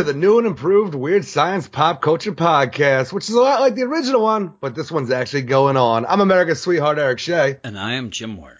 to the new and improved Weird Science Pop Culture Podcast, which is a lot like the original one, but this one's actually going on. I'm America's sweetheart, Eric Shea, And I am Jim Moyer.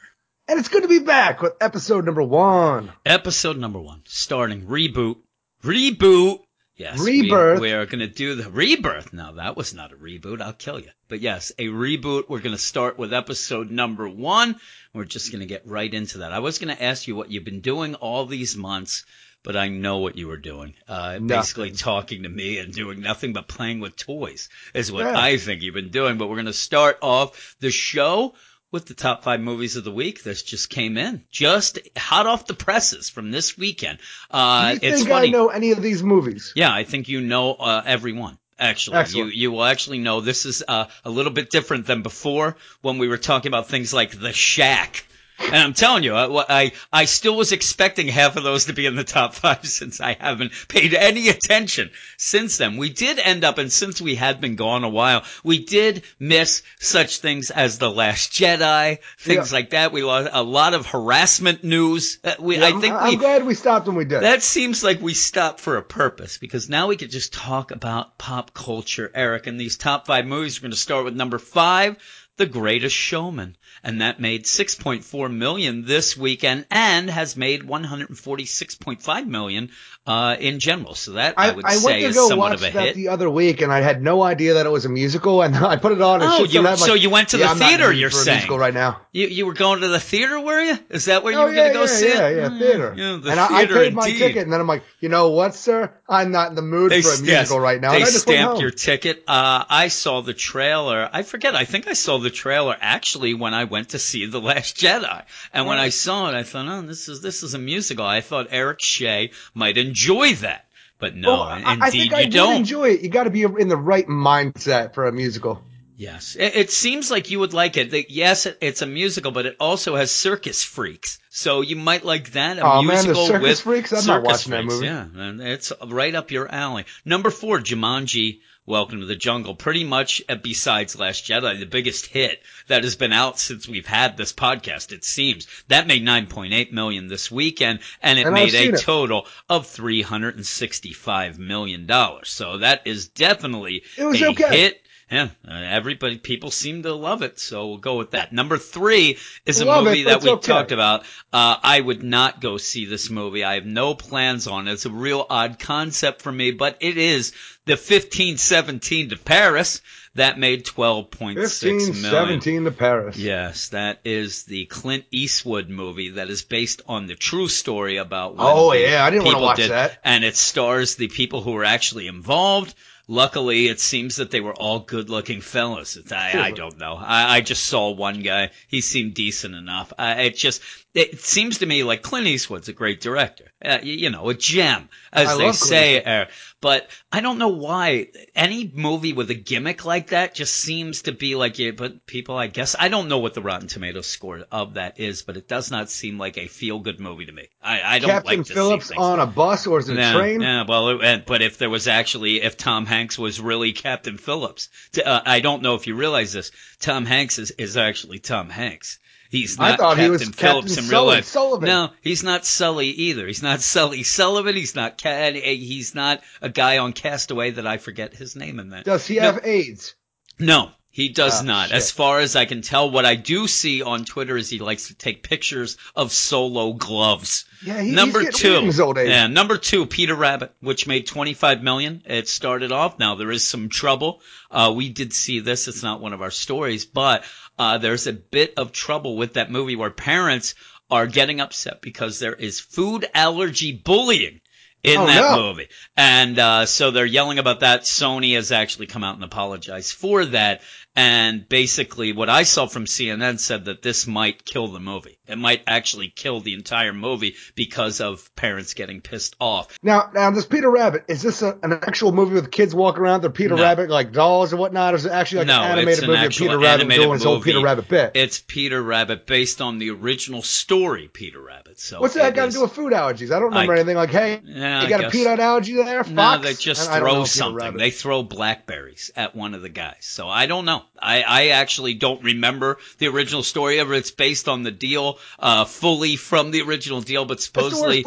And it's good to be back with episode number one. Episode number one, starting reboot. Reboot! Yes. Rebirth. We, we are going to do the rebirth. Now, that was not a reboot. I'll kill you. But yes, a reboot. We're going to start with episode number one. We're just going to get right into that. I was going to ask you what you've been doing all these months, but I know what you were doing. Uh, basically talking to me and doing nothing but playing with toys is what Yeah. I think you've been doing. But we're going to start off the show with the top five movies of the week. This just came in, just hot off the presses from this weekend. Uh, Do you think. I know any of these movies? Yeah, I think you know uh, every one. Actually, Excellent. you you will actually know this is uh, a little bit different than before when we were talking about things like The Shack. And I'm telling you, I, I I still was expecting half of those to be in the top five since I haven't paid any attention since then. We did end up, and since we had been gone a while, we did miss such things as The Last Jedi, things Yeah. like that. We lost a lot of harassment news. We, I I'm- think I'm we glad we stopped when we did. that seems like we stopped for a purpose because now we could just talk about pop culture, Eric. And these top five movies, we're going to start with number five, The Greatest Showman. And that made 6.4 million this weekend and has made 146.5 million, uh, in general. So that I, I, would I say is somewhat of a that hit. the other week, and I had no idea that it was a musical, and I put it on. And Oh, you- I'm so you went to yeah, the I'm not in theater, you're saying? musical right now. You, you were going to the theater, were you? Is that where you Oh, were yeah, going to go yeah, see yeah, it? yeah, Oh, theater. Yeah, the and I, I paid my indeed. ticket, and then I'm like, you know what, sir? I'm not in the mood They, for a yes, musical right now. They and I just stamped your ticket. Uh, I saw the trailer. I forget. I think I saw the trailer actually when I went to see The Last Jedi. And when I saw it, I thought, oh, this is this is a musical. I thought Eric Shea might enjoy that, but no, Well, I- indeed I think I would don't. enjoy it. You got to be in the right mindset for a musical. Yes, it, it seems like you would like it. The- yes, it, it's a musical, but it also has circus freaks, so you might like that. A Oh, man, the Circus with Freaks? I'm not circus watching that movie. Yeah, and it's right up your alley. Number four, Jumanji. Welcome to the Jungle. Pretty much, uh, besides Last Jedi, the biggest hit that has been out since we've had this podcast. It seems that made 9.8 million this weekend, and it And made a it. total of 365 million dollars. So that is definitely It was a okay. hit. Yeah, uh, everybody, people seem to love it, so we'll go with that. Number three is a Love it, movie but that we okay. talked about. Uh, I would not go see this movie. I have no plans on it. It's a real odd concept for me, but it is the 1517 to Paris that made 12.6 15, million. 17 to Paris. Yes, that is the Clint Eastwood movie that is based on the true story about. When Oh, yeah, I didn't wanna people watch did- that. And it stars the people who were actually involved. Luckily, it seems that they were all good-looking fellas. I, I don't know. I, I just saw one guy. He seemed decent enough. Uh, it just it seems to me like Clint Eastwood's a great director. Uh, you, know, a gem, as I they say. Uh, but I don't know why any movie with a gimmick like that just seems to be like yeah, but people, I guess, I don't know what the Rotten Tomatoes score of that is, but it does not seem like a feel-good movie to me. I, I don't Captain like Phillips on a bus or is it a train? yeah, well, it, and- but if there was actually, if Tom Hanks was really Captain Phillips, uh, I don't know if you realize this. Tom Hanks is, is actually Tom Hanks. He's I not thought he Captain was Phillips Captain in real Sully- life. Sullivan. No, he's not Sully either. He's not Sully Sullivan. He's not. Ca- uh, he's not a guy on Castaway that I forget his name in that. Does he No. have AIDS? No, he does Oh, not. shit. As far as I can tell, what I do see on Twitter is he likes to take pictures of solo gloves. Yeah, he, number he's two, weird in his old age. yeah, number two, Peter Rabbit, which made 25 million. It started off. Now there is some trouble. Uh, we did see this. It's not one of our stories, but uh, there's a bit of trouble with that movie where parents are getting upset because there is food allergy bullying in Oh, that no. movie. And uh, so they're yelling about that. Sony has actually come out and apologized for that. And basically, what I saw from CNN said that this might kill the movie. It might actually kill the entire movie because of parents getting pissed off. Now, now this Peter Rabbit is this a, an actual movie with kids walking around? They're Peter No. Rabbit like dolls or whatnot, or is it actually like no, an animated an movie of Peter Rabbit doing his movie. Peter Rabbit bit? It's Peter Rabbit based on the original story, Peter Rabbit. So What's that got to do with food allergies? I don't remember I- anything like, hey, Yeah, you got a peanut allergy there? Fox? No, they just I- I know throw something. They throw blackberries at one of the guys. So I don't know. I, I actually don't remember the original story of it. It's based on the deal, uh, fully from the original deal, but supposedly.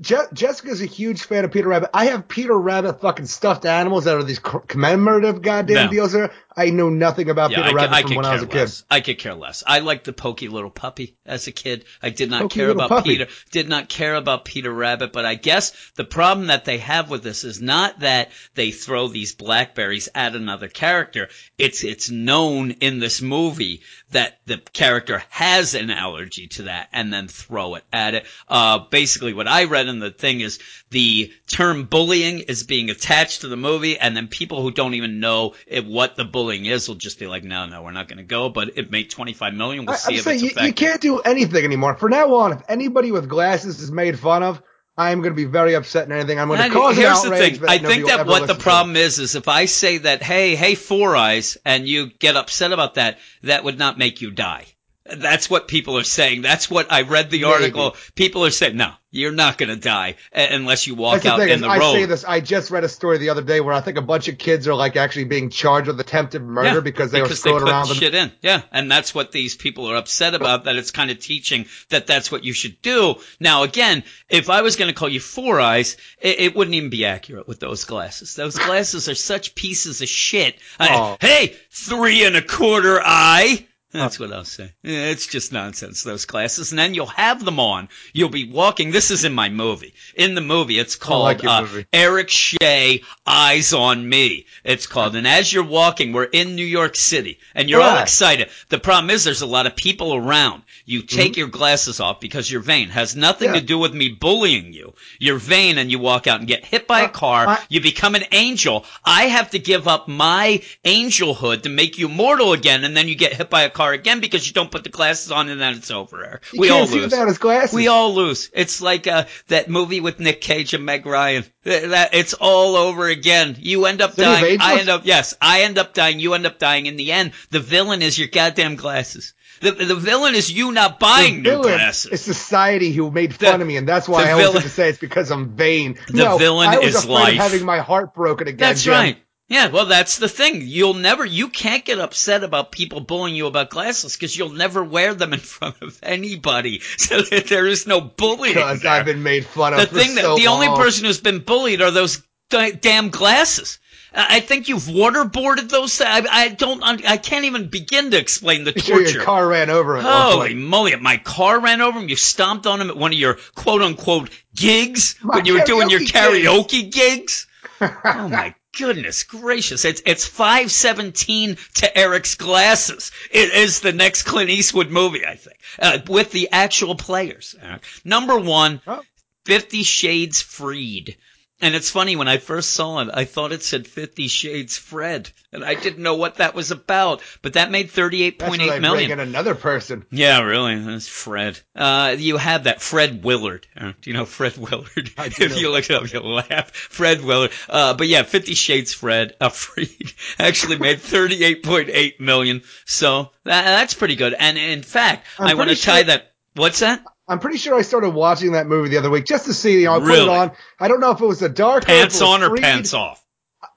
Je- Jessica's a huge fan of Peter Rabbit. I have Peter Rabbit fucking stuffed animals that are these co- commemorative goddamn No. deals there. I know nothing about Yeah, Peter I, Rabbit could- I from could when I was a care kid. less. I could care less. I liked the pokey little puppy as a kid. I did not Pokey care about puppy. Peter. Did not care about Peter Rabbit. But I guess the problem that they have with this is not that they throw these blackberries at another character. It's it's known in this movie that the character has an allergy to that, and then throw it at it. Uh, basically, what I read in the thing is the term bullying is being attached to the movie, and then people who don't even know it, what the bullying is will just be like, no, no, we're not going to go. But it made 25 million. We'll I, see I'm if saying it's you, you can't do anything anymore. From now on, if anybody with glasses is made fun of, I am going to be very upset and anything. I'm going to And cause an here's the thing. I think that what the listen to. problem is is if I say that, hey, hey, Four Eyes, and you get upset about that, that would not make you die. That's what people are saying. That's what I read the Maybe. article. People are saying, no, you're not going to die unless you walk That's the out thing in the I road. say this. I just read a story the other day where I think a bunch of kids are like actually being charged with attempted murder Yeah, because they were because they screwing around shit in. Yeah, and that's what these people are upset about. That it's kind of teaching that that's what you should do. Now, again, if I was going to call you Four Eyes, it, it wouldn't even be accurate with those glasses. Those glasses are such pieces of shit. I- Oh. hey, three and a quarter eye. That's what I'll say. It's just nonsense, those glasses. And then you'll have them on. You'll be walking. This is in my movie. In the movie, it's called like uh, movie. Eric Shea, Eyes on Me. It's called. And as you're walking, we're in New York City, and you're all excited. The problem is there's a lot of people around. You take Mm-hmm. your glasses off because you're vain. Has nothing Yeah. to do with me bullying you. You're vain and you walk out and get hit by a Uh, car. I- you become an angel. I have to give up my angelhood to make you mortal again, and then you get hit by a car again because you don't put the glasses on, and then it's over. You we all lose. without his glasses. We all lose. It's like uh, that movie with Nick Cage and Meg Ryan. That it's all over again. You end up City dying. I end up yes. I end up dying. You end up dying. In the end, the villain is your goddamn glasses. The the villain is you not buying the new glasses. is society who made The- fun of me, and that's why the I always villain- have to say it's because I'm vain. The no, villain I was is afraid life. of having my heart broken again. That's Jim. right. Yeah, well, that's the thing. You'll never, you can't get upset about people bullying you about glasses because you'll never wear them in front of anybody. So that there is no bullying. Because. I've been made fun of the thing that so the only person who's been bullied are those d- damn glasses. I think you've waterboarded those. I, I don't. I can't even begin to explain the You sure torture. your car ran over it. Holy moly! My car ran over him. You stomped on him at one of your quote unquote gigs My when you were doing your karaoke karaoke gigs. oh my goodness gracious! It's it's five seventeen to Eric's glasses. It is the next Clint Eastwood movie, I think, uh, with the actual players. Number one, Oh. Fifty Shades Freed. And it's funny, when I first saw it, I thought it said Fifty Shades Fred, and I didn't know what that was about. But that made thirty-eight point eight million. That's point when eight I million. bring in another person. Yeah, really. That's Fred. Uh, you have that Fred Willard. Uh, do you know Fred Willard? I if you look it up, you'll laugh. Fred Willard. Uh, but yeah, Fifty Shades Fred, uh, Freed actually made 38.8 million. So that, that's pretty good. And in fact, I'm I want to pretty tie that. What's that? I'm pretty sure I started watching that movie the other week just to see. You know, I put Really? it on. I don't know if it was a dark Pants or if it was on or pants off?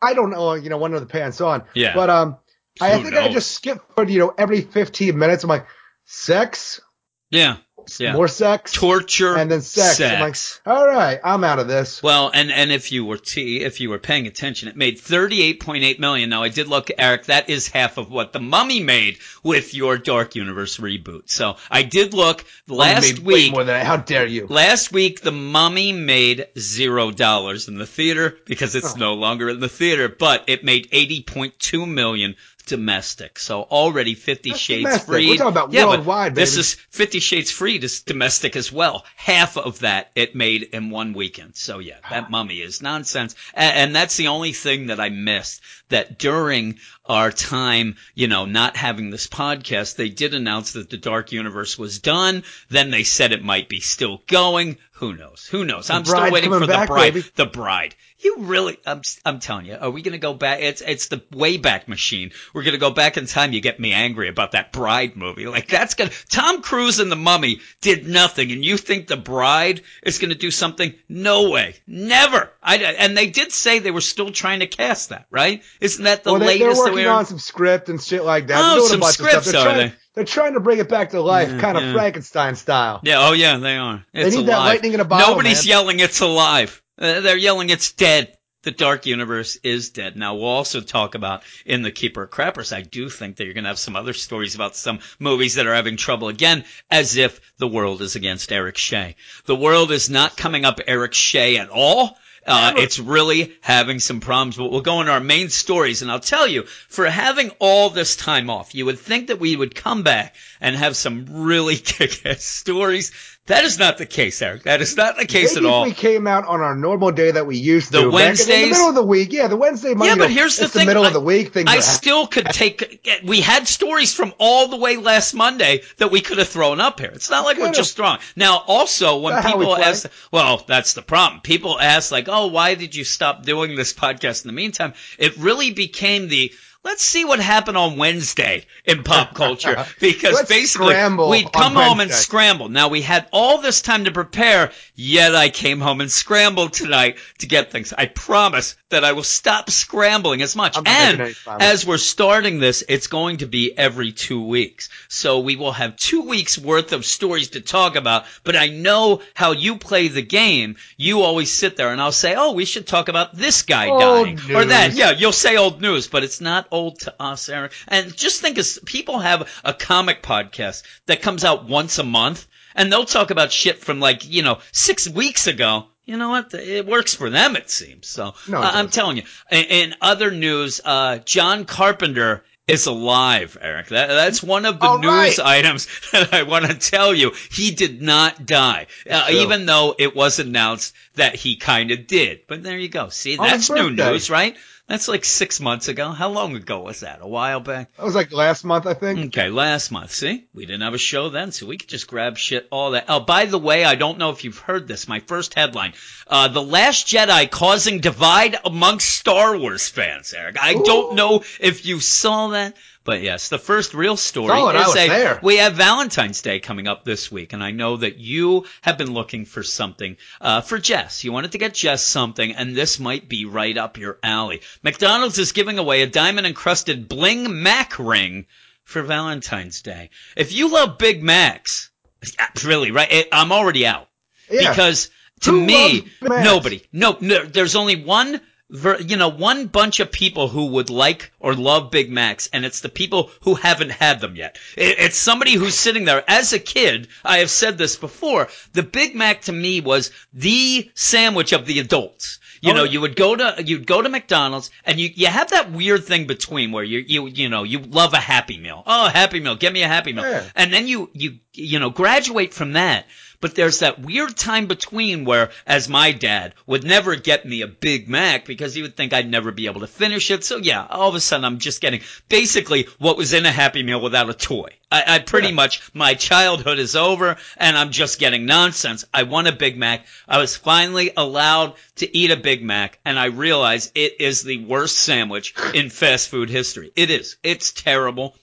I don't know. You know, one of the pants on. Yeah. But um, I Who think I just skipped. But you know, every 15 minutes, I'm like, sex, Yeah. Yeah. more sex, Torture. and then sex. I'm like, all right, I'm out of this. Well, and and if you were t if you were paying attention, it made thirty eight point eight million. Now I did look, Eric. That is half of what the Mummy made with your Dark Universe reboot. So I did look last week. more than that. How dare you? Last week, The Mummy made zero dollars in the theater because it's Oh. no longer in the theater, but it made eighty point two million domestic. So already Fifty That's Shades domestic. Freed. We're talking about yeah, worldwide, this is Fifty Shades Freed is domestic as well. Half of that it made in one weekend. So yeah, that mummy is nonsense. And, and that's the only thing that I missed. That during our time, you know, not having this podcast, they did announce that the Dark Universe was done. Then they said it might be still going. Who knows? Who knows? I'm still waiting for the bride. baby. The bride. You really? I'm I'm telling you. Are we gonna go back? It's it's the Wayback Machine. We're gonna go back in time. You get me angry about that Bride movie. Like that's gonna. Tom Cruise and the Mummy did nothing, and you think the Bride is gonna do something? No way. Never. I and they did say they were still trying to cast that. Right? Isn't that the well, they, they're latest that working on some script and shit like that. Oh, They're some scripts, are They're they? They're trying to bring it back to life, Yeah, kind of yeah. Frankenstein style. Yeah, oh yeah, they are. It's need that lightning in a bottle, Nobody's man. yelling it's alive. Uh, they're yelling it's dead. The Dark Universe is dead. Now we'll also talk about in the Keeper of Crappers. I do think that you're going to have some other stories about some movies that are having trouble again, as if the world is against Eric Shea. The world is not coming up Eric Shea at all. Uh, it's really having some problems, but we'll go into our main stories. And I'll tell you, for having all this time off, you would think that we would come back and have some really kick-ass stories. That is not the case, Eric. That is not the case at all. we came out on our normal day that we used The to. back in- the middle of the week. Yeah, the Wednesday, Monday. Yeah, but here's the thing. the middle I- of the week. Things I still could take. We had stories from all the way last Monday that we could have thrown up here. It's not like we're just throwing. Now, also when we people ask, well, that's the problem. People ask like, "Oh, why did you stop doing this podcast?" In the meantime, it really became the. Let's see what happened on Wednesday in pop culture because Let's basically we'd come home and scramble. Now we had all this time to prepare, yet I came home and scrambled tonight to get things. I promise that I will stop scrambling as much. I'm and making any promise. as we're starting this, it's going to be every two weeks. So we will have two weeks worth of stories to talk about. But I know how you play the game. You always sit there and I'll say, oh, we should talk about this guy Old dying. Or that. Yeah, you'll say old news, but it's not old to us, Eric. And just think as people have a comic podcast that comes out once a month and they'll talk about shit from like, you know, six weeks ago. You know what? It works for them, it seems. So No, it I'm telling you. In, in other news, uh, John Carpenter is alive, Eric. That, that's one of the All news right. items that I want to tell you. He did not die, uh, even though it was announced that he kind of did. But there you go. See, that's new news, right? That's like six months ago. How long ago was that? A while back? That was like last month, I think. Okay, last month. See, we didn't have a show then, so we could just grab shit all that. Oh, by the way, I don't know if you've heard this. My first headline: uh, "The Last Jedi causing divide amongst Star Wars fans." Eric, I don't know if you saw that, but yes, the first real story Saw it, I is a there. we have Valentine's Day coming up this week, and I know that you have been looking for something uh, for Jess. You wanted to get Jess something, and this might be right up your alley. McDonald's is giving away a diamond encrusted bling Mac ring for Valentine's Day. If you love Big Macs, really, right? It, I'm already out Yeah. because to Who me, loves Big Macs? nobody. No, no, there's only one. Ver- You know, one bunch of people who would like or love Big Macs, and it's the people who haven't had them yet. It, it's somebody who's sitting there. As a kid, I have said this before. The Big Mac to me was the sandwich of the adults. You Oh, know, you would go to you'd go to McDonald's, and you you have that weird thing between where you you you know you love a Happy Meal. Oh, Happy Meal, give me a Happy Meal, Yeah. and then you you you know graduate from that. But there's that weird time between where, as my dad would never get me a Big Mac because he would think I'd never be able to finish it. So yeah, all of a sudden I'm just getting basically what was in a Happy Meal without a toy. I, I pretty Yeah. much, my childhood is over and I'm just getting nonsense. I want a Big Mac. I was finally allowed to eat a Big Mac and I realized it is the worst sandwich in fast food history. It is. It's terrible.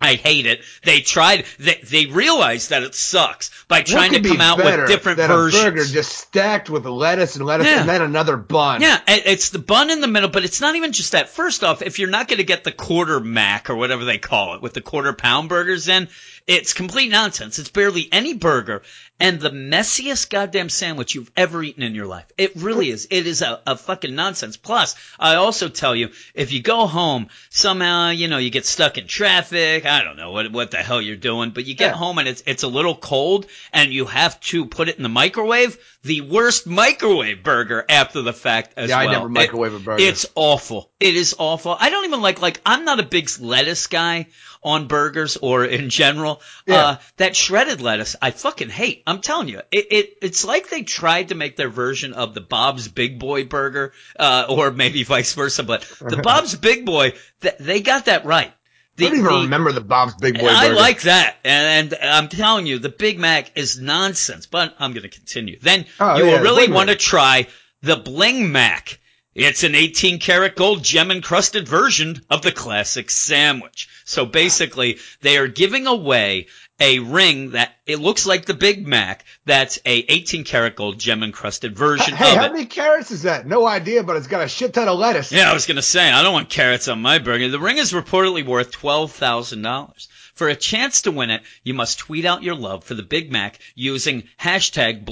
I hate it. They tried. They, they realized that it sucks by trying to could be come out with different than versions. A burger just stacked with lettuce and lettuce Yeah. and then another bun. Yeah, it's the bun in the middle, but it's not even just that. First off, if you're not going to get the quarter mac or whatever they call it with the quarter pound burgers in, it's complete nonsense. It's barely any burger and the messiest goddamn sandwich you've ever eaten in your life. It really is. It is a, a fucking nonsense. Plus, I also tell you, if you go home, somehow, you know, you get stuck in traffic. I don't know what, what the hell you're doing, but you get Yeah. home and it's, it's a little cold and you have to put it in the microwave. The worst microwave burger after the fact as Yeah, I well. never It- microwave a burger. It's awful. It is awful. I don't even like like I'm not a big lettuce guy on burgers or in general. Yeah. Uh, that shredded lettuce, I fucking hate. I'm telling you, it, it it's like they tried to make their version of the Bob's Big Boy burger, uh, or maybe vice versa. But the Bob's Big Boy, th- they got that right. The, I don't even the- remember the Bob's Big Boy I burger. like that, and, and I'm telling you, the Big Mac is nonsense. But I'm going to continue. Then Oh, you yeah, will really want to try the Bling Mac. It's an 18 karat gold gem encrusted version of the classic sandwich. So basically, they are giving away a ring that it looks like the Big Mac. That's a 18 karat gold gem encrusted version Hey, how it. many carrots is that? No idea, but it's got a shit ton of lettuce. Yeah, I was gonna say I don't want carrots on my burger. The ring is reportedly worth twelve thousand dollars. For a chance to win it, you must tweet out your love for the Big Mac using hashtag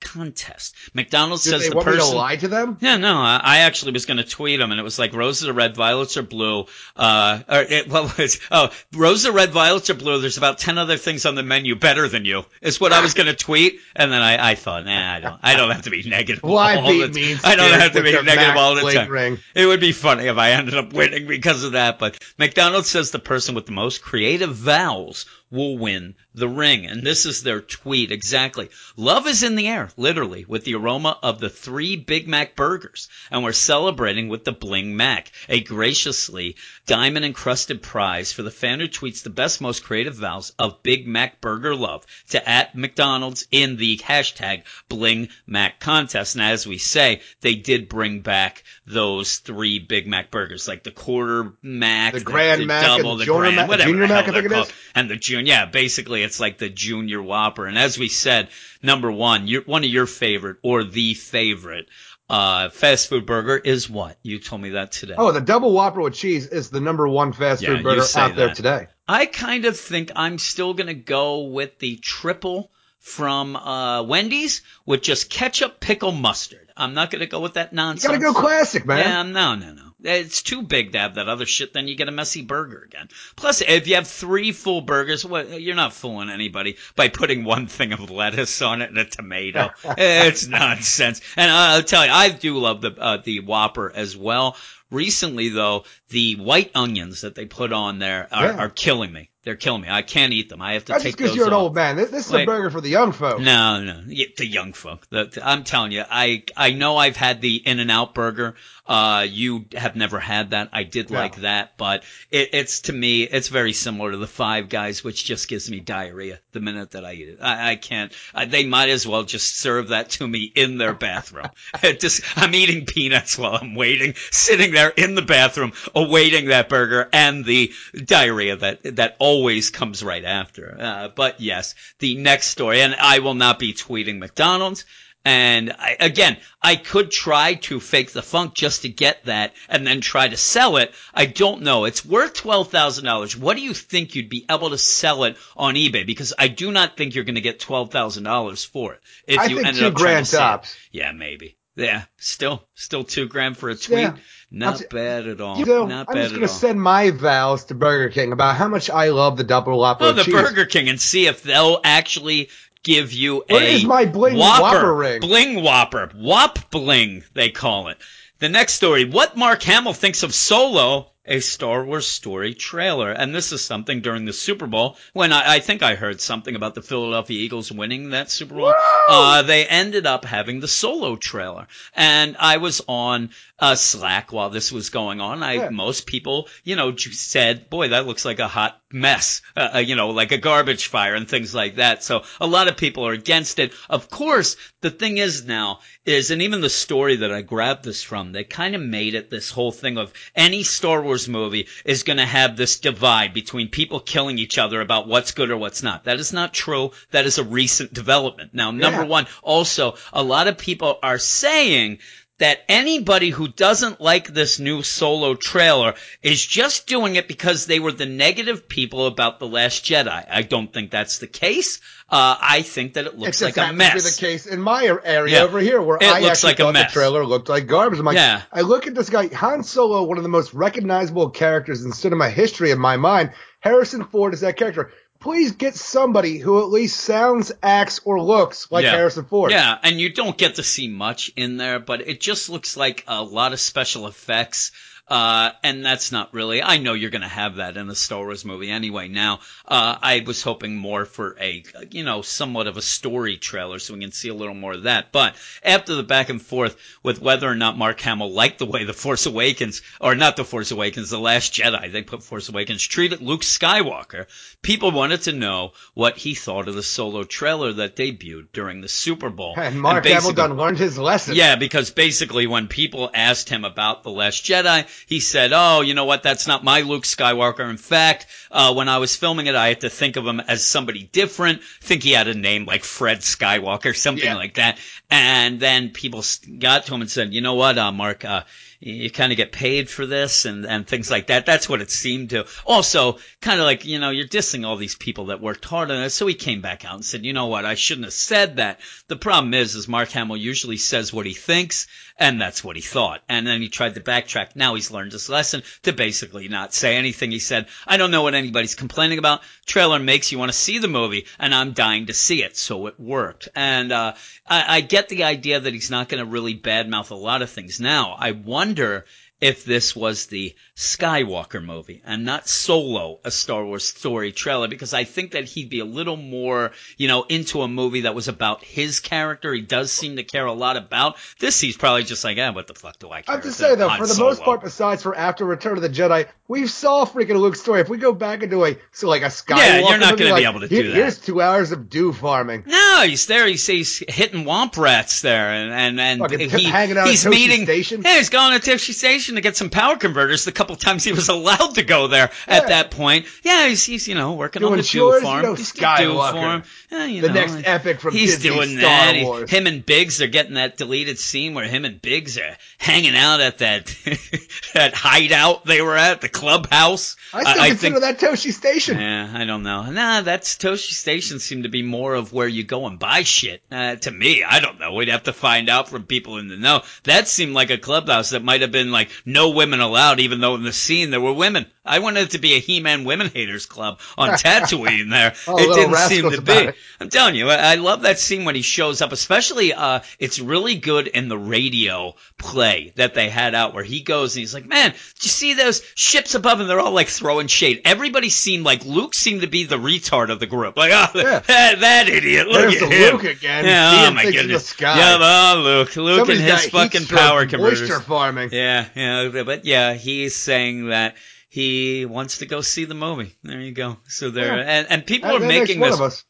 BlingMacContest. McDonald's Did says they the want me to lie to them? Yeah, no, I, I actually was going to tweet them, and it was like roses are red, violets are blue. Uh, or it, well, it's, oh, roses are red, violets are blue. There's about ten other things on the menu better than you. Is what I was going to tweet, and then I, I thought, nah, I don't, I don't have to be negative. Why all the mean I don't have to be negative Mac all the time. ring? It would be funny if I ended up winning because of that, but McDonald's says the person with the most creative vowels will win the ring. And this is their tweet exactly. Love is in the air, literally, with the aroma of the three Big Mac burgers. And we're celebrating with the Bling Mac, a graciously diamond encrusted prize for the fan who tweets the best, most creative vows of Big Mac burger love to at McDonald's in the hashtag Bling Mac contest. And as we say, they did bring back those three Big Mac burgers, like the quarter Mac, The Grand Mac and double, the Junior Grand, Mac- whatever Junior the Mac, I think it is. And the junior, yeah, basically it's like the junior Whopper. And as we said, number one, one of your favorite or the favorite uh, fast food burger is what? You told me that today. Oh, the double Whopper with cheese is the number one fast Yeah, food burger out there today. I kind of think I'm still gonna go with the triple from uh, Wendy's with just ketchup, pickle, mustard. I'm not gonna go with that nonsense. You nonsense. gotta go classic, man. Yeah, no, no, no. It's too big to have that other shit. Then you get a messy burger again. Plus, if you have three full burgers, what, you're not fooling anybody by putting one thing of lettuce on it and a tomato. it's nonsense. And I'll tell you, I do love the uh, the Whopper as well. Recently, though, the white onions that they put on there are, Yeah. are killing me. They're killing me. I can't eat them. I have to That's take just because you're an old man. This, this is a burger for the young folks. No, no, the young folk. The, the- I'm telling you, I I know I've had the In and Out burger. Uh, you have never had that. I did No. like that, but it, it's to me, it's very similar to the Five Guys, which just gives me diarrhea the minute that I eat it. I, I can't. I, they might as well just serve that to me in their bathroom. just, I'm eating peanuts while I'm waiting, sitting there in the bathroom, awaiting that burger and the diarrhea that that always comes right after. Uh, but yes, the next story, and I will not be tweeting McDonald's. And I, again, I could try to fake the funk just to get that and then try to sell it. I don't know. It's worth $12,000. What do you think you'd be able to sell it on eBay? Because I do not think you're going to get $12,000 for it. If I you think ended two up grand to tops. Yeah, maybe. Yeah, still, still two grand for a tweet. Yeah. Not bad at all. You know, Not I'm bad just gonna send my vows to Burger King about how much I love the double Whopper Oh, the cheese. Burger King and see if they'll actually give you Where a is my bling Whopper, Whopper ring? Bling Whopper. Whop Bling, they call it. The next story, what Mark Hamill thinks of Solo, a Star Wars story trailer. And this is something during the Super Bowl when I, I think I heard something about the Philadelphia Eagles winning that Super Bowl. Uh, they ended up having the Solo trailer. And I was on uh, Slack while this was going on. I Yeah. most people, you know, said, "Boy, that looks like a hot mess," uh, uh, you know, like a garbage fire and things like that. So a lot of people are against it. Of course, the thing is now is, and even the story that I grabbed this from, they kind of made it this whole thing of any Star Wars movie is going to have this divide between people killing each other about what's good or what's not. That is not true. That is a recent development. Now, number Yeah. one, also, a lot of people are saying that anybody who doesn't like this new solo trailer is just doing it because they were the negative people about The Last Jedi. I don't think that's the case. Uh, I think that it looks just like a happens to be mess. the case in my area Yeah. over here, where It I looks actually like a thought mess. the trailer looked like garbage. I'm like, Yeah. I look at this guy, Han Solo, one of the most recognizable characters in cinema history in my mind. Harrison Ford is that character. Please get somebody who at least sounds, acts, or looks like Yeah. Harrison Ford. Yeah, and you don't get to see much in there, but it just looks like a lot of special effects. Uh, and that's not really, I know you're gonna have that in a Star Wars movie anyway. Now, uh, I was hoping more for a, you know, somewhat of a story trailer so we can see a little more of that. But after the back and forth with whether or not Mark Hamill liked the way The Force Awakens, or not The Force Awakens, The Last Jedi, they put Force Awakens, treated Luke Skywalker, people wanted to know what he thought of the solo trailer that debuted during the Super Bowl. And Mark basically- Hamill done learned his lesson. yeah, because basically when people asked him about The Last Jedi, he said, oh, you know what, that's not my Luke Skywalker. In fact, uh, when I was filming it, I had to think of him as somebody different. think he had a name like Fred Skywalker, something Yeah. like that. And then people got to him and said, you know what, uh, Mark, uh, you kind of get paid for this and, and things like that. That's what it seemed to. Also, kind of like, you know, you're dissing all these people that worked hard on it. So he came back out and said, you know what, I shouldn't have said that. The problem is, is Mark Hamill usually says what he thinks and that's what he thought. And then he tried to backtrack. Now he's learned his lesson to basically not say anything. He said, I don't know what anybody's complaining about. Trailer makes you want to see the movie and I'm dying to see it. So it worked. And, uh, I, I get the idea that he's not going to really badmouth a lot of things. Now, I wonder wonder if this was the Skywalker movie and not Solo, a Star Wars story trailer, because I think that he'd be a little more, you know, into a movie that was about his character. He does seem to care a lot about this. He's probably just like, eh, what the fuck do I care? I have to say though, for the Solo. most part, besides for after Return of the Jedi, we saw freaking Luke's story. If we go back into a so like a Skywalker, Yeah, you're not movie, gonna be able to do that. Here's two hours of dew farming. No, he's there. He's, he's hitting womp rats there, and and and he, hanging out he's meeting. Station? Yeah, he's going to Tosche Station to get some power converters. The couple times he was allowed to go there at that point. Yeah, he's he's you know working on Doing the dew chores, you farm. know, he's Skywalker. farm. Yeah, you The know, next epic from he's Disney doing Star that. He- him and Biggs are getting that deleted scene where him and Biggs are hanging out at that that hideout they were at the clubhouse. I still I consider think that Tosche Station. yeah, I don't know. Nah, that's Tosche Station seemed to be more of where you go and buy shit. Uh, to me, I don't know. We'd have to find out from people in the know. That seemed like a clubhouse that might have been like no women allowed, even though in the scene there were women. I wanted it to be a He-Man women haters club on Tatooine there. Oh, it didn't seem to be. it. I'm telling you, I, I love that scene when he shows up, especially, uh, it's really good in the radio play that they had out where he goes and he's like, man, did you see those ships above? And they're all like throwing shade. Everybody seemed like Luke seemed to be the retard of the group. Like, oh, Yeah. that, that idiot. Look There's at him. Luke again, Yeah, oh my goodness. Yeah, oh, Luke. Luke Somebody's and his fucking power converters. Moisture farming. Yeah, yeah, but yeah, he's saying that he wants to go see the movie. There you go. So there, Yeah. and and people That- are making this.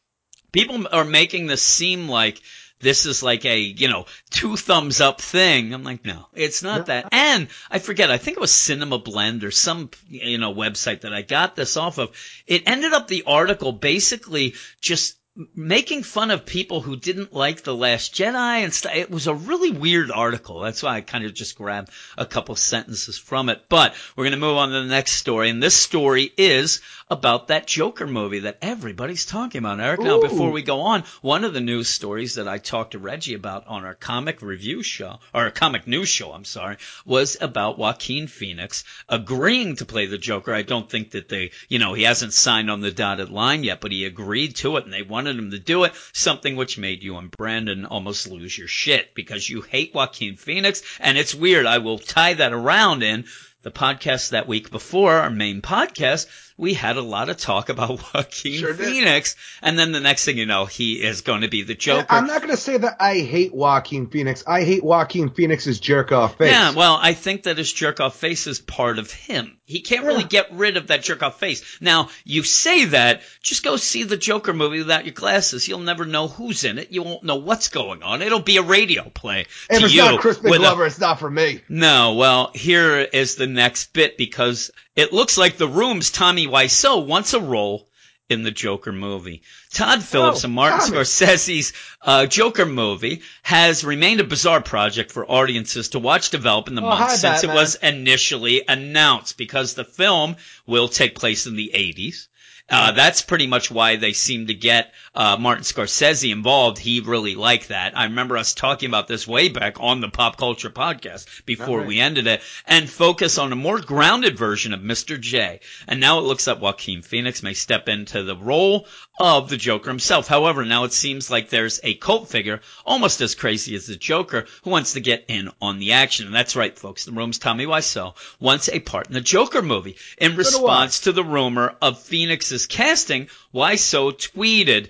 People are making this seem like this is like a you know two thumbs up thing. I'm like, no, it's not that. And I forget. I think it was Cinema Blend or some you know website that I got this off of. It ended up the article basically just making fun of people who didn't like the last jedi and stuff. It was a really weird article. That's why i kind of just grabbed a couple sentences from it. But we're going to move on to the next story and this story is about that joker movie that everybody's talking about. Eric now before we go on one of the news stories that i talked to reggie about on our comic review show or a comic news show i'm sorry was about joaquin phoenix agreeing to play the joker. I don't think that they you know he hasn't signed on the dotted line yet but he agreed to it and they wanted him to do it something which made you and brandon almost lose your shit because you hate joaquin phoenix and it's weird. I will tie that around in the podcast that week before our main podcast, we had a lot of talk about Joaquin Sure. Phoenix, and then the next thing you know, he is going to be the Joker. I'm not going to say that I hate Joaquin Phoenix. I hate Joaquin Phoenix's jerk off face. Yeah, well, I think that his jerk off face is part of him. He can't really Yeah. get rid of that jerk off face. Now, you say that, just go see the Joker movie without your glasses. You'll never know who's in it. You won't know what's going on. It'll be a radio play if to it's you. not Crispin with a- Glover, it's not for me. no, well, here is the next bit because it looks like the room's Tommy Wiseau wants a role in the Joker movie. Todd Phillips Oh, and Martin Tommy. Scorsese's uh, Joker movie has remained a bizarre project for audiences to watch develop in the Oh, months hi, since Batman. it was initially announced because the film will take place in the 80s. Uh, that's pretty much why they seem to get uh, Martin Scorsese involved, he really liked that. I remember us talking about this way back on the Pop Culture Podcast before Right. we ended it, and focus on a more grounded version of Mr. J. And now it looks like Joaquin Phoenix may step into the role of the Joker himself. However, now it seems like there's a cult figure almost as crazy as the Joker who wants to get in on the action. And that's right, folks. The room's Tommy Wiseau wants a part in the Joker movie. In response to the rumor of Phoenix's casting, Wiseau tweeted,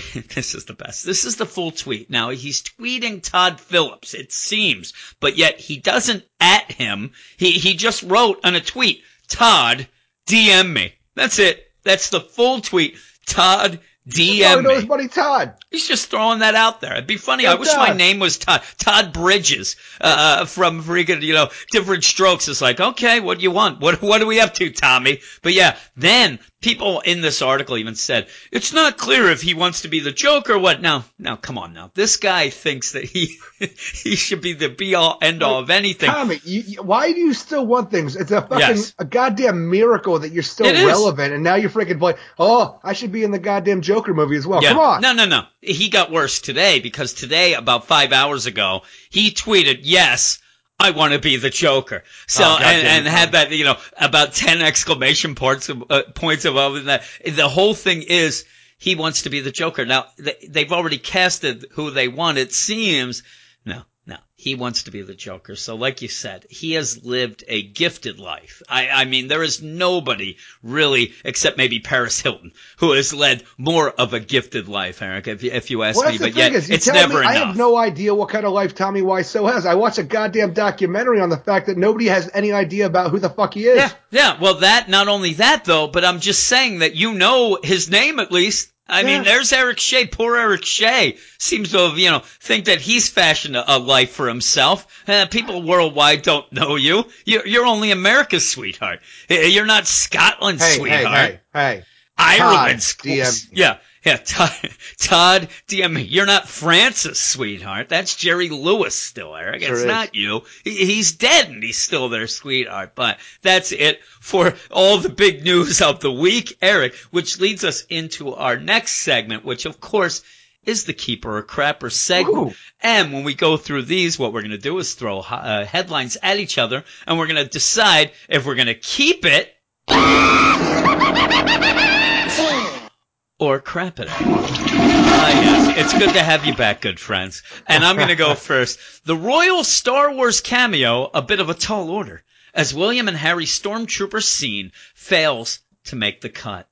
this is the best. This is the full tweet. Now he's tweeting Todd Phillips, it seems, but yet he doesn't at him. He he just wrote on a tweet, Todd, DM me. That's it. That's the full tweet. Todd, DM his me. buddy Todd. He's just throwing that out there. It'd be funny. Hey, I wish my name was Todd. Todd Bridges, uh, from freaking, you know, Diff'rent Strokes. It's like, okay, what do you want? What, what are we up to, Tommy? But yeah, then people in this article even said, it's not clear if he wants to be the Joker or what. Now, now, come on now. This guy thinks that he, he should be the be all end all of anything. Tommy, you, why do you still want things? It's a fucking Yes. a goddamn miracle that you're still It is. relevant, and now you're freaking like, oh, I should be in the goddamn Joker movie as well. Yeah. Come on. No, no, no. He got worse today because today, about five hours ago, he tweeted, yes, I want to be the Joker. So, Oh, and, and had that, you know, about 10 exclamation points, of, uh, points above that. The whole thing is he wants to be the Joker. Now, they, they've already casted who they want. It seems, no, he wants to be the Joker. So like you said, he has lived a gifted life. I, I mean, there is nobody really, except maybe Paris Hilton, who has led more of a gifted life, Eric, if you, if you ask Well, me. But yet, is, it's never me, I have no idea what kind of life Tommy Wiseau has. I watched a goddamn documentary on the fact that nobody has any idea about who the fuck he is. Yeah, yeah. Well, that not only that though, but I'm just saying that you know his name at least. I mean, there's Eric Shea. Poor Eric Shea seems to have, you know, think that he's fashioned a, a life for himself. Uh, people worldwide don't know you. You're, you're only America's sweetheart. Uh, You're not Scotland's Hey, sweetheart. hey, hey, hey. Ireland's Todd, DM. Yeah, yeah. Todd, Todd, DM. You're not Francis, sweetheart. That's Jerry Lewis still, Eric. Sure it's is. not you. He's dead and he's still their sweetheart. But that's it for all the big news of the week, Eric, which leads us into our next segment, which of course is the keeper or crapper segment. Ooh. And when we go through these, what we're going to do is throw uh, headlines at each other and we're going to decide if we're going to keep it or crap it. Ah, yes. It's good to have you back, good friends. And I'm going to go first. The Royal Star Wars cameo, a bit of a tall order, as William and Harry stormtrooper scene fails to make the cut.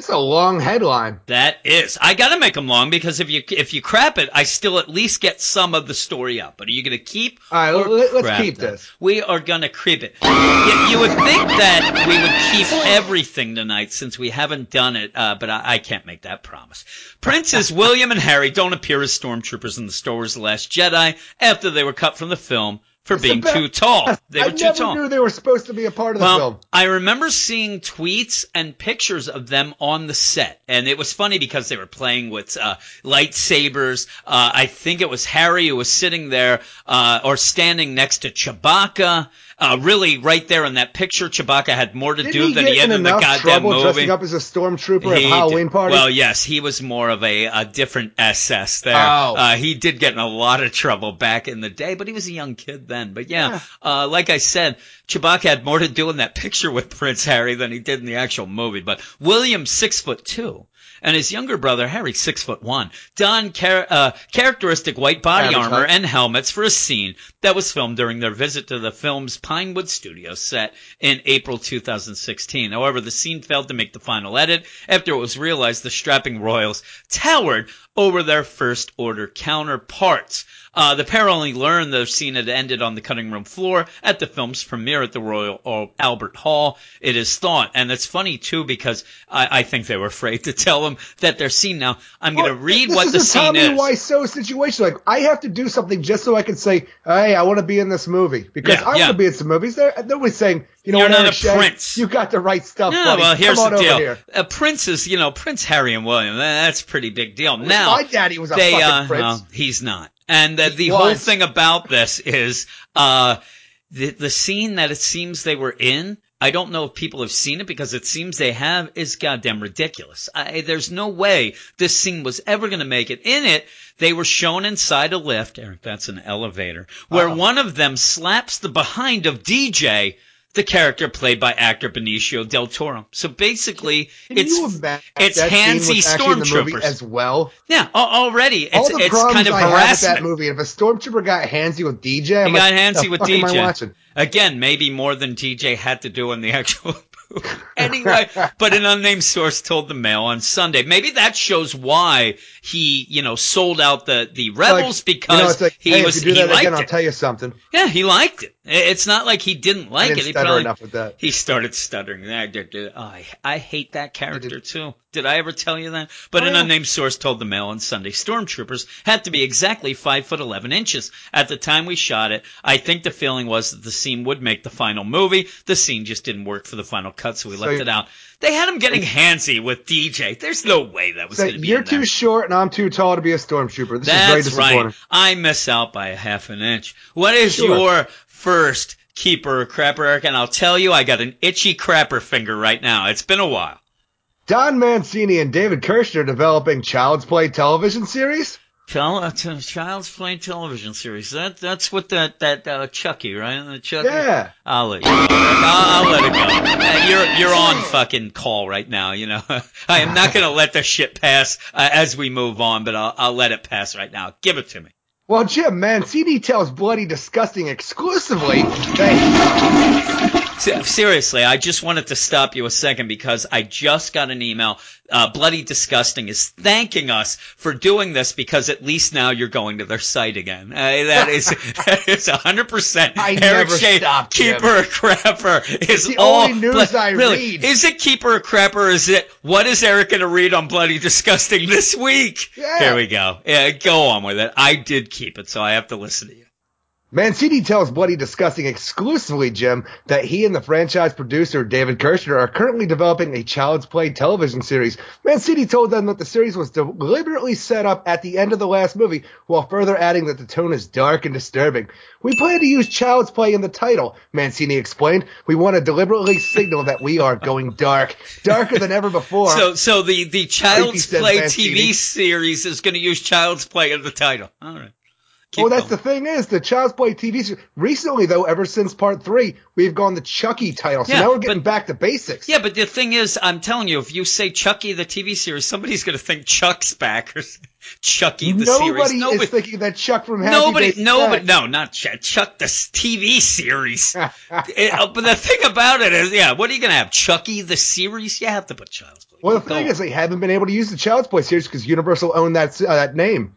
It's a long headline. That is. I gotta make them long because if you if you crap it, I still at least get some of the story up. But are you gonna keep? All right, let- let's crap keep them? this. We are gonna creep it. You, you would think that we would keep everything tonight since we haven't done it, uh, but I, I can't make that promise. Princes William and Harry don't appear as stormtroopers in the Star Wars: The Last Jedi after they were cut from the film for It's being too tall. They I were too never tall. knew they were supposed to be a part of the film. I remember seeing tweets and pictures of them on the set, and it was funny because they were playing with uh, lightsabers. Uh, I think it was Harry who was sitting there uh, or standing next to Chewbacca. Uh, really, right there in that picture, Chewbacca had more to Did do he than get he had in in the enough goddamn trouble movie. dressing up as a stormtrooper He at Halloween did- party? Well, yes, he was more of a, a different SS there. Oh. Uh, he did get in a lot of trouble back in the day, but he was a young kid then. But yeah, Uh, like I said, Chewbacca had more to do in that picture with Prince Harry than he did in the actual movie. But William, six foot two. And his younger brother Harry, six foot one, donned char- uh, characteristic white body Average armor height. and helmets for a scene that was filmed during their visit to the film's Pinewood studio set in April 2016. However, the scene failed to make the final edit after it was realized the strapping royals towered over their first order counterparts. Uh, the pair only learned the scene had ended on the cutting room floor at the film's premiere at the Royal Albert Hall. It is thought, and it's funny too because I, I think they were afraid to tell them that their scene. Now I'm going to read this what is the a scene Tommy is. Wiseau situation. Like, I have to do something just so I can say, "Hey, I want to be in this movie," because Yeah, I want to be in some movies. There, nobody's saying, "You know You're what, not a Shea, prince." You got the right stuff, No, buddy. well, here's Come on the over deal. here." Uh, Prince is, you know, Prince Harry and William. That's a pretty big deal. now, my daddy was a they, fucking uh, prince. well, he's not. And uh, the He whole thing about this is, uh, the, the scene that it seems they were in I don't know if people have seen it because it seems they have, is goddamn ridiculous. I, there's no way this scene was ever going to make it. In it, they were shown inside a lift, Eric, that's an elevator, where Uh-oh. one of them slaps the behind of DJ, the character played by actor Benicio del Toro. So basically, Can it's it's handsy was actually in the movie stormtroopers. as well. yeah, al- already All the it's problems kind of I have with that movie. If a stormtrooper got handsy with DJ, I'm He like, got handsy with fuck am I DJ. watching? Again, maybe more than DJ had to do in the actual movie. anyway, but an unnamed source told the Mail on Sunday. Maybe that shows why he, you know, sold out the the rebels Like, because you know, like, he hey, was if you do he that again, I'll tell you something. yeah, he liked it. It's not like he didn't like didn't it. He probably enough with that. he started stuttering. I, did- did- oh, I, I hate that character too. Did I ever tell you that? But Oh, an yeah. unnamed source told the Mail on Sunday stormtroopers had to be exactly five foot eleven inches. At the time we shot it, I think the feeling was that the scene would make the final movie. The scene just didn't work for the final cut, so we So left you- it out. They had him getting handsy with DJ. There's no way that was So going to be. you're too short and I'm too tall to be a stormtrooper. This is very That's disappointing. right. I miss out by a half an inch. What is Sure. your first keeper crapper, Eric? And I'll tell you, I got an itchy crapper finger right now. It's been a while. Don Mancini and David Kirschner developing Child's Play television series. Uh, Child's Play television series. That that's what that that uh, Chucky, right? The Chucky. Yeah. I'll let you go. I'll, I'll let it go. Uh, you're you're on fucking call right now. You know, I am not gonna let the shit pass uh, as we move on, but I'll I'll let it pass right now. Give it to me. Well, Jim, Mancini tells Bloody Disgusting exclusively. That Seriously, I just wanted to stop you a second because I just got an email. Uh, Bloody Disgusting is thanking us for doing this because at least now you're going to their site again. Uh, that is that is 100%. I Eric never Shea, stop, Jim. Keeper or Crapper is the all. only news I really, read. Is it Keeper or Crapper? Is it what is Eric going to read on Bloody Disgusting this week? Yeah. Here we go. Yeah, go on with it. I did keep it, so I have to listen to you. Mancini tells Bloody Disgusting exclusively, Jim, that he and the franchise producer David Kirschner are currently developing a Child's Play television series. Mancini told them that the series was deliberately set up at the end of the last movie, while further adding that the tone is dark and disturbing. We plan to use Child's Play in the title, Mancini explained. We want to deliberately signal that we are going dark, darker than ever before. So, so the the Child's Play. TV series is going to use Child's Play in the title. All right. Keep Oh, that's going. the thing is the Child's Play TV series. Recently, though, ever since part three, we've gone the Chucky title. So Yeah, now we're getting but- back to basics. Yeah, but the thing is, I'm telling you, if you say Chucky the TV series, somebody's going to think Chuck's back or Chucky the Nobody series. is thinking that Chuck from Happy Nobody, Days nobody, no, not Chuck, Chuck the TV series. It- uh, but the thing about it is, yeah, what are you going to have? Chucky the series? You have to put Child's Play. Well, the Keep thing is, they haven't been able to use the Child's Play series because Universal owned that uh, that name.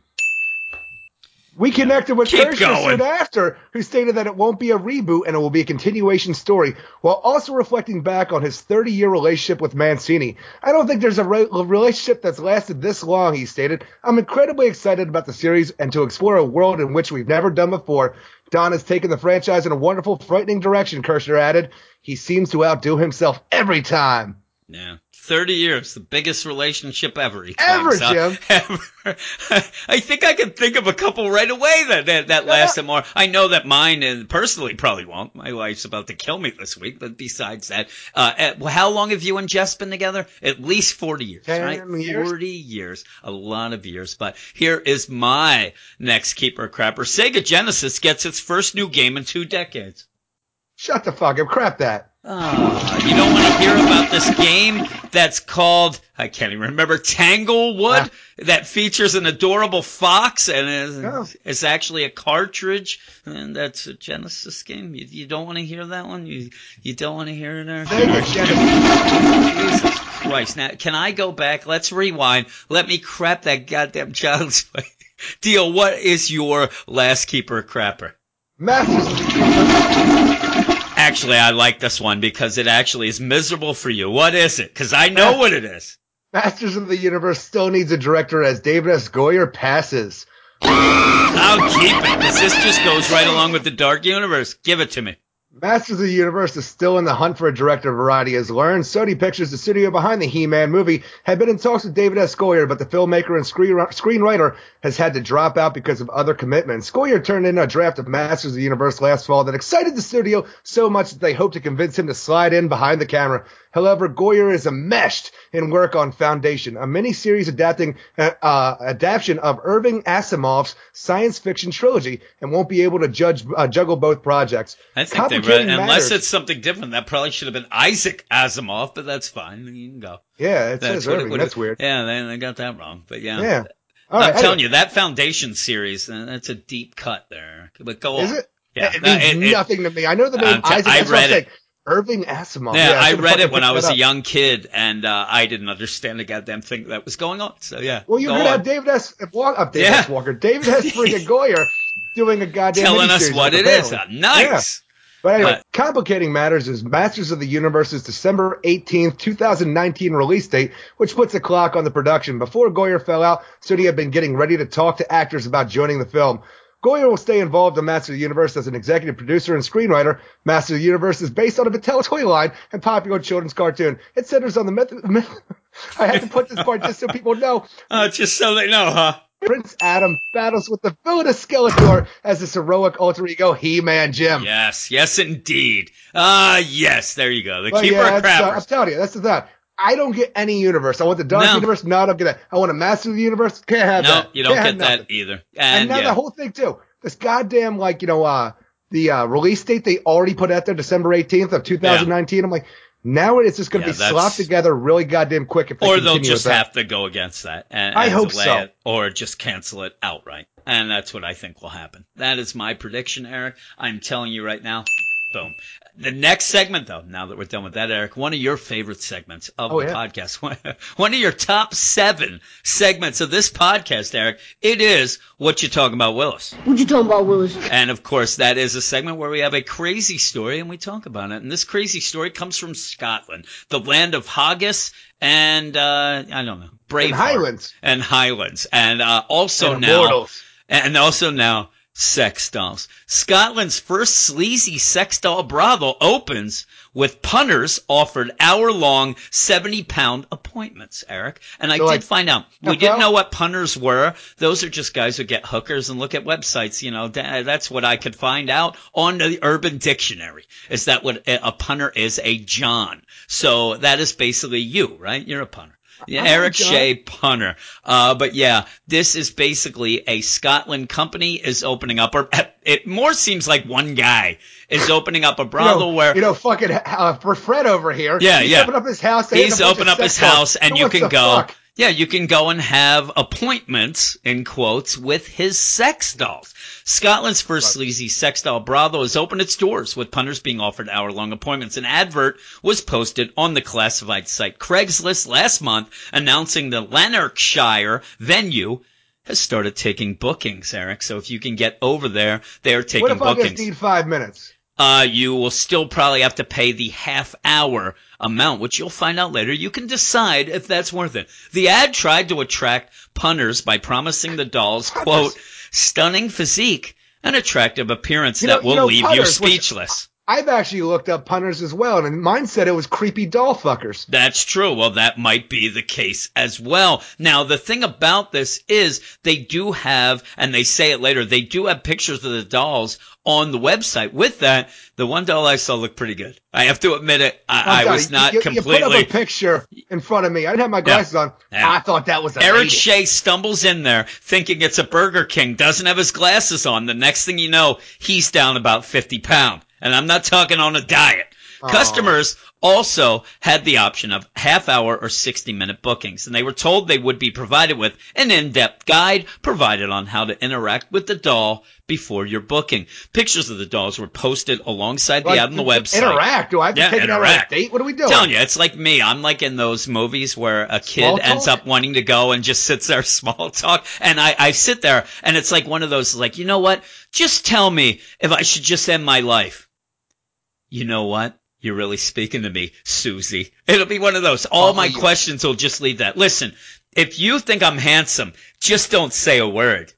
We connected with Keep Kirschner soon after, who stated that it won't be a reboot and it will be a continuation story, while also reflecting back on his 30-year relationship with Mancini. I don't think there's a, re- relationship that's lasted this long, he stated. I'm incredibly excited about the series and to explore a world in which we've never done before. Don has taken the franchise in a wonderful, frightening direction, Kirschner added. He seems to outdo himself every time. Yeah. 30 years, the biggest relationship ever. Ever. Jim. Ever. I think I can think of a couple right away that that, that lasted more. I know that mine and personally probably won't. My wife's about to kill me this week, but besides that, uh, uh, well, how long have you and Jess been together? At least 40 years, right? years. 40 years. A lot of years. But here is my next keeper crapper. Sega Genesis gets its first new game in two decades. Shut the fuck up. Crap that. Ah, you don't want to hear about this game that's called I can't even remember Tanglewood Ah. that features an adorable fox and is, Oh. it's actually a cartridge and that's a Genesis game. You, you don't want to hear that one. You you don't want to hear it. Sega Jesus Christ! Now can I go back? Let's rewind. Let me crap that goddamn child's. Deal. What is your last keeper crapper? Masters of the Universe. Actually, I like this one because it actually is miserable for you. What is it? Because I know what it is. Masters of the Universe still needs a director as David S. Goyer passes. I'll keep it because this just goes right along with the Dark Universe. Give it to me. Masters of the Universe is still in the hunt for a director, Variety has learned. Sony Pictures, the studio behind the He-Man movie, had been in talks with David S. Goyer, but the filmmaker and screen- screenwriter has had to drop out because of other commitments. Goyer turned in a draft of Masters of the Universe last fall that excited the studio so much that they hoped to convince him to slide in behind the camera. However, Goyer is enmeshed in work on Foundation, a miniseries adapting uh, uh, adaptation of Irving Asimov's science fiction trilogy, and won't be able to judge uh, juggle both projects. I think they read, Complicating unless it's something different. That probably should have been Isaac Asimov, but that's fine. You can go. yeah, it That's says what it Irving. That's weird. Yeah, they, they got that wrong. But yeah. Yeah. All I'm right, telling anyway. you, that Foundation series, uh, that's a deep cut there. But go Is on. it? Yeah. It means it- it- nothing to me. I know the name t- Isaac. I read it. Irving Asimov. Yeah, I should've read it when I was a young kid, and uh, I didn't understand a goddamn thing that was going on. So yeah, Well, you're go on. have David S. Walker, uh, David Yeah. S. Walker, David S. freaking Goyer doing a goddamn telling us what it is. Uh, nice. But anyway, But- complicating matters is Masters of the Universe's December 18th, 2019 release date, which puts a clock on the production. Before Goyer fell out, Studio had been getting ready to talk to actors about joining the film. Goyer will stay involved in Master of the Universe as an executive producer and screenwriter. Master of the Universe is based on a Mattel toy line and popular children's cartoon. It centers on the myth. myth I have to put this part just so people know. Uh, just so they know, huh? Prince Adam battles with the villainous Skeletor as his heroic alter ego, He-Man Jim. Yes, yes, indeed. Ah, yes. There you go. The But keeper yeah, of that's, uh, I'm telling you, that's the thing. I don't get any universe. I want the Dark No. Universe. No, I don't get that. I want a Master of the Universe. Can't have no, that. you don't Can't get that either. And, And, now yeah, the whole thing too. This goddamn like you know uh the uh, release date they already put out there December 18th of 2019. I'm like, now it's just going to Yeah, be that's- slopped together really goddamn quick if they or they'll just have to go against that and, I and hope so. it, or just cancel it outright. And that's what I think will happen. That is my prediction, Eric. I'm telling you right now. Boom. The next segment, though, now that we're done with that, Eric, one of your favorite segments of Oh, the yeah. podcast, one of your top seven segments of this podcast, Eric, it is what you talking about, Willis. What you talking about, Willis? And of course, that is a segment where we have a crazy story and we talk about it. And this crazy story comes from Scotland, the land of haggis and, uh, I don't know, Braveheart. And Highlands. And Highlands. And, uh, also And now, Immortals. and also now, sex dolls. Scotland's first sleazy sex doll brothel opens with punters offered hour-long 70-pound appointments, Eric. And I So, did like, find out. We NFL? didn't know what punters were. Those are just guys who get hookers and look at websites. You know, that's what I could find out on the Urban Dictionary. Is that what a a punter is? A John. So that is basically you, right? You're a punter. Yeah, Eric John. Shea punter. Uh, but yeah, this is basically a Scotland company is opening up, or it more seems like one guy is opening up a You brothel know, where you know, fucking uh, Fred over here. Yeah, he's yeah. Open up his house. he's a bunch opened of up his house and you can go. fuck? Yeah, you can go and have appointments in quotes with his sex dolls. Scotland's first sleazy sex doll brothel has opened its doors with punters being offered hour-long appointments. An advert was posted on the classified site Craigslist last month announcing the Lanarkshire venue has started taking bookings, Eric. So if you can get over there, they are taking What if I bookings just need five minutes? Uh, you will still probably have to pay the half hour amount, which you'll find out later. You can decide if that's worth it. The ad tried to attract punters by promising the dolls, quote, stunning physique and attractive appearance You know- that will you know, leave you speechless. I've actually looked up punters as well, and mine said it was creepy doll fuckers. That's true. Well, that might be the case as well. Now, the thing about this is they do have, and they say it later, they do have pictures of the dolls on the website. With that, the one doll I saw looked pretty good. I have to admit it. I, I was not you, you, You put up a picture in front of me. I didn't have my glasses on. Yeah. I thought that was a Eric lady. Shea stumbles in there thinking it's a Burger King, doesn't have his glasses on. The next thing you know, he's down about 50 pounds. And I'm not talking on a diet. Oh. Customers also had the option of half hour or 60 minute bookings, and they were told they would be provided with an in-depth guide provided on how to interact with the doll before your booking. Pictures of the dolls were posted alongside Like, the ad on the website. Interact. Do I have to Yeah, take it out on interact. a date? What are we doing? telling you, it's like me. I'm like in those movies where a kid ends up wanting to go and just sits there small talk. And I, I sit there and it's like one of those like, you know what? Just tell me if I should just end my life. You know what? You're really speaking to me, Susie. It'll be one of those. All Oh, my you- questions will just leave that. Listen, if you think I'm handsome, just don't say a word.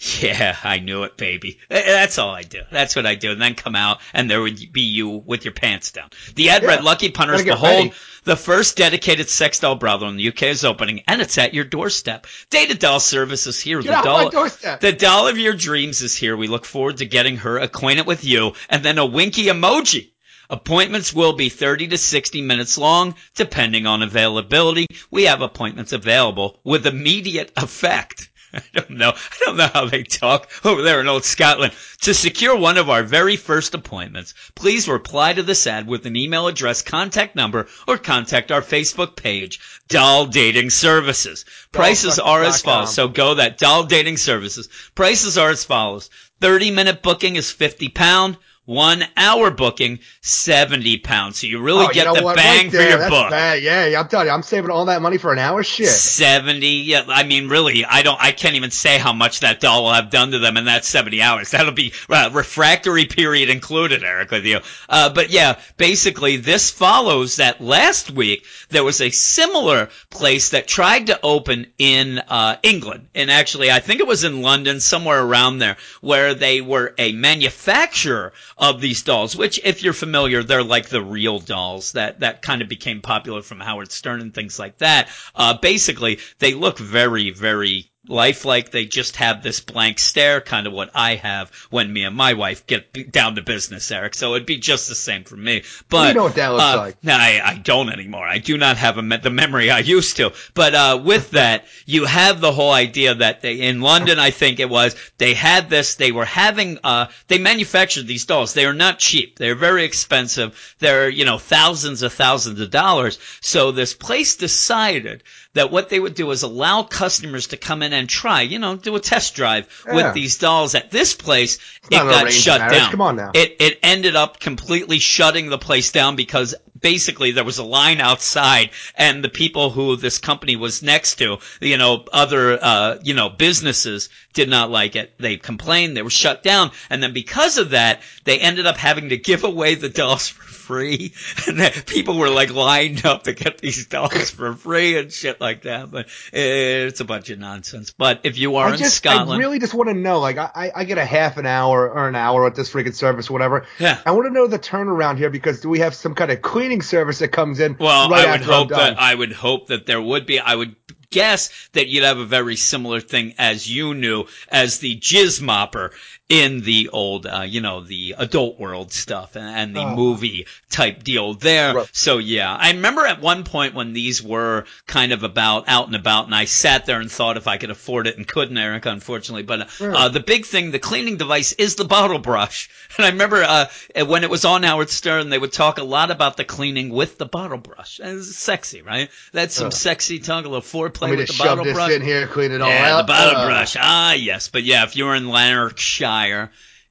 Yeah, I knew it, baby. That's all I do. That's what I do. And then come out, and there would be you with your pants down. The ad Yeah. read Lucky Punters Behold, ready. the first dedicated sex doll brothel in the UK is opening, and it's at your doorstep. Data Doll Service is here. Get the doll, doorstep. The doll of your dreams is here. We look forward to getting her acquainted with you, and then a winky emoji. Appointments will be 30 to 60 minutes long, depending on availability. We have appointments available with immediate effect. I don't know. I don't know how they talk over there in old Scotland. To secure one of our very first appointments, please reply to this ad with an email address, contact number, or contact our Facebook page, Doll Dating Services. Prices are as follows. So go that Doll Dating Services. Prices are as follows. 30 minute booking is 50 pound. One hour booking, 70 pounds. So you really Oh, you get know the what? bang Right for your that's buck. bad. Yeah, yeah, I'm telling you, I'm saving all that money for an hour. Shit. 70 yeah i mean really i don't i can't even say how much that doll will have done to them in that 70 hours that'll be uh, refractory period included eric with you uh, but yeah basically this follows that last week there was a similar place that tried to open in uh, england and actually i think it was in london somewhere around there where they were a manufacturer of these dolls which if you're familiar they're like the real dolls that that kind of became popular from howard stern and things like that. Uh, basically they look very very lifelike they just have this blank stare kind of what i have when me and my wife get down to business eric so it'd be just the same for me but You know what that looks uh, like. no, I, I don't anymore. I do not have a me- the memory I used to. But uh, with that, you have the whole idea that they, in London, I think it was, they had this. They were having. Uh, they manufactured these dolls. They are not cheap. They're very expensive. They're you know thousands of thousands of dollars. So this place decided that what they would do is allow customers to come in and try, you know, do a test drive Yeah. with these dolls. At this place, it got shut marriage. down. Come on now. It it ended up completely shutting the place down because basically there was a line outside and the people who this company was next to, you know, other uh, you know, businesses did not like it. They complained, they were shut down, and then because of that, they ended up having to give away the dolls for free. And people were like lined up to get these dolls for free and shit like that. But it's a bunch of nonsense. But if you are I in just, Scotland, I really just want to know. Like, I, I- get a half an hour or an hour at this freaking service, or whatever. Yeah. I want to know the turnaround here because do we have some kind of cleaning service that comes in? Well, right I would hope that I would hope that there would be. I would guess that you'd have a very similar thing as you knew as the jizz mopper in the old, uh, you know, the adult world stuff and, and the Oh. movie type deal there. Right. So yeah, I remember at one point when these were kind of about out and about, and I sat there and thought if I could afford it and couldn't, Eric, unfortunately. But uh, Right. uh, the big thing, the cleaning device, is the bottle brush. And I remember uh, when it was on Howard Stern, they would talk a lot about the cleaning with the bottle brush. And it's sexy, right? That's some Uh. sexy a little foreplay with the bottle this brush. in here, clean it all yeah, out. the bottle Uh, brush. Ah, yes. But yeah, if you're in Lanarkshire,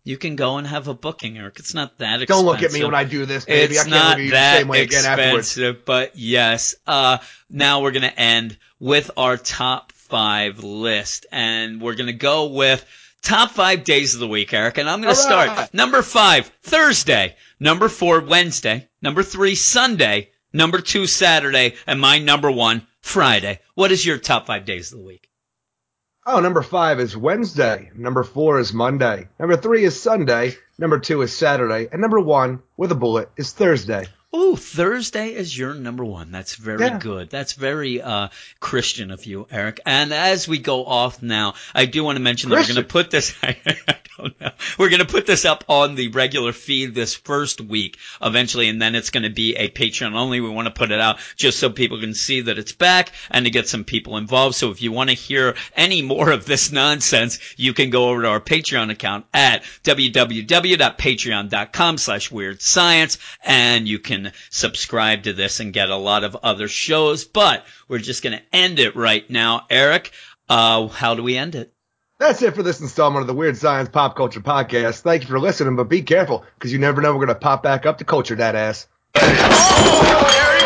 you can go and have a booking, Eric. It's not that expensive. Don't look at me when I do this, baby. It's I can't not look at the that same way again expensive, but yes. Uh, now we're gonna end with our top five list, and we're gonna go with top five days of the week, Eric. And I'm gonna start right. number five, Thursday. Number four, Wednesday. Number three, Sunday. Number two, Saturday, and my number one, Friday. What is your top five days of the week? Oh, number five is Wednesday. Number four is Monday. Number three is Sunday. Number two is Saturday. And number one, with a bullet, is Thursday. Ooh, Thursday is your number one. That's very Yeah. good. That's very uh, Christian of you, Eric. And as we go off now, I do want to mention that we're going to put this. I don't know. We're going to put this up on the regular feed this first week, eventually, and then it's going to be a Patreon only. We want to put it out just so people can see that it's back and to get some people involved. So if you want to hear any more of this nonsense, you can go over to our Patreon account at www.patreon.com slash weird science and you can subscribe to this and get a lot of other shows. But we're just going to end it right now. Eric, uh, how do we end it? That's it for this installment of the Weird Science Pop Culture Podcast. Thank you for listening, but be careful, because you never know we're going to pop back up to culture that ass. Oh,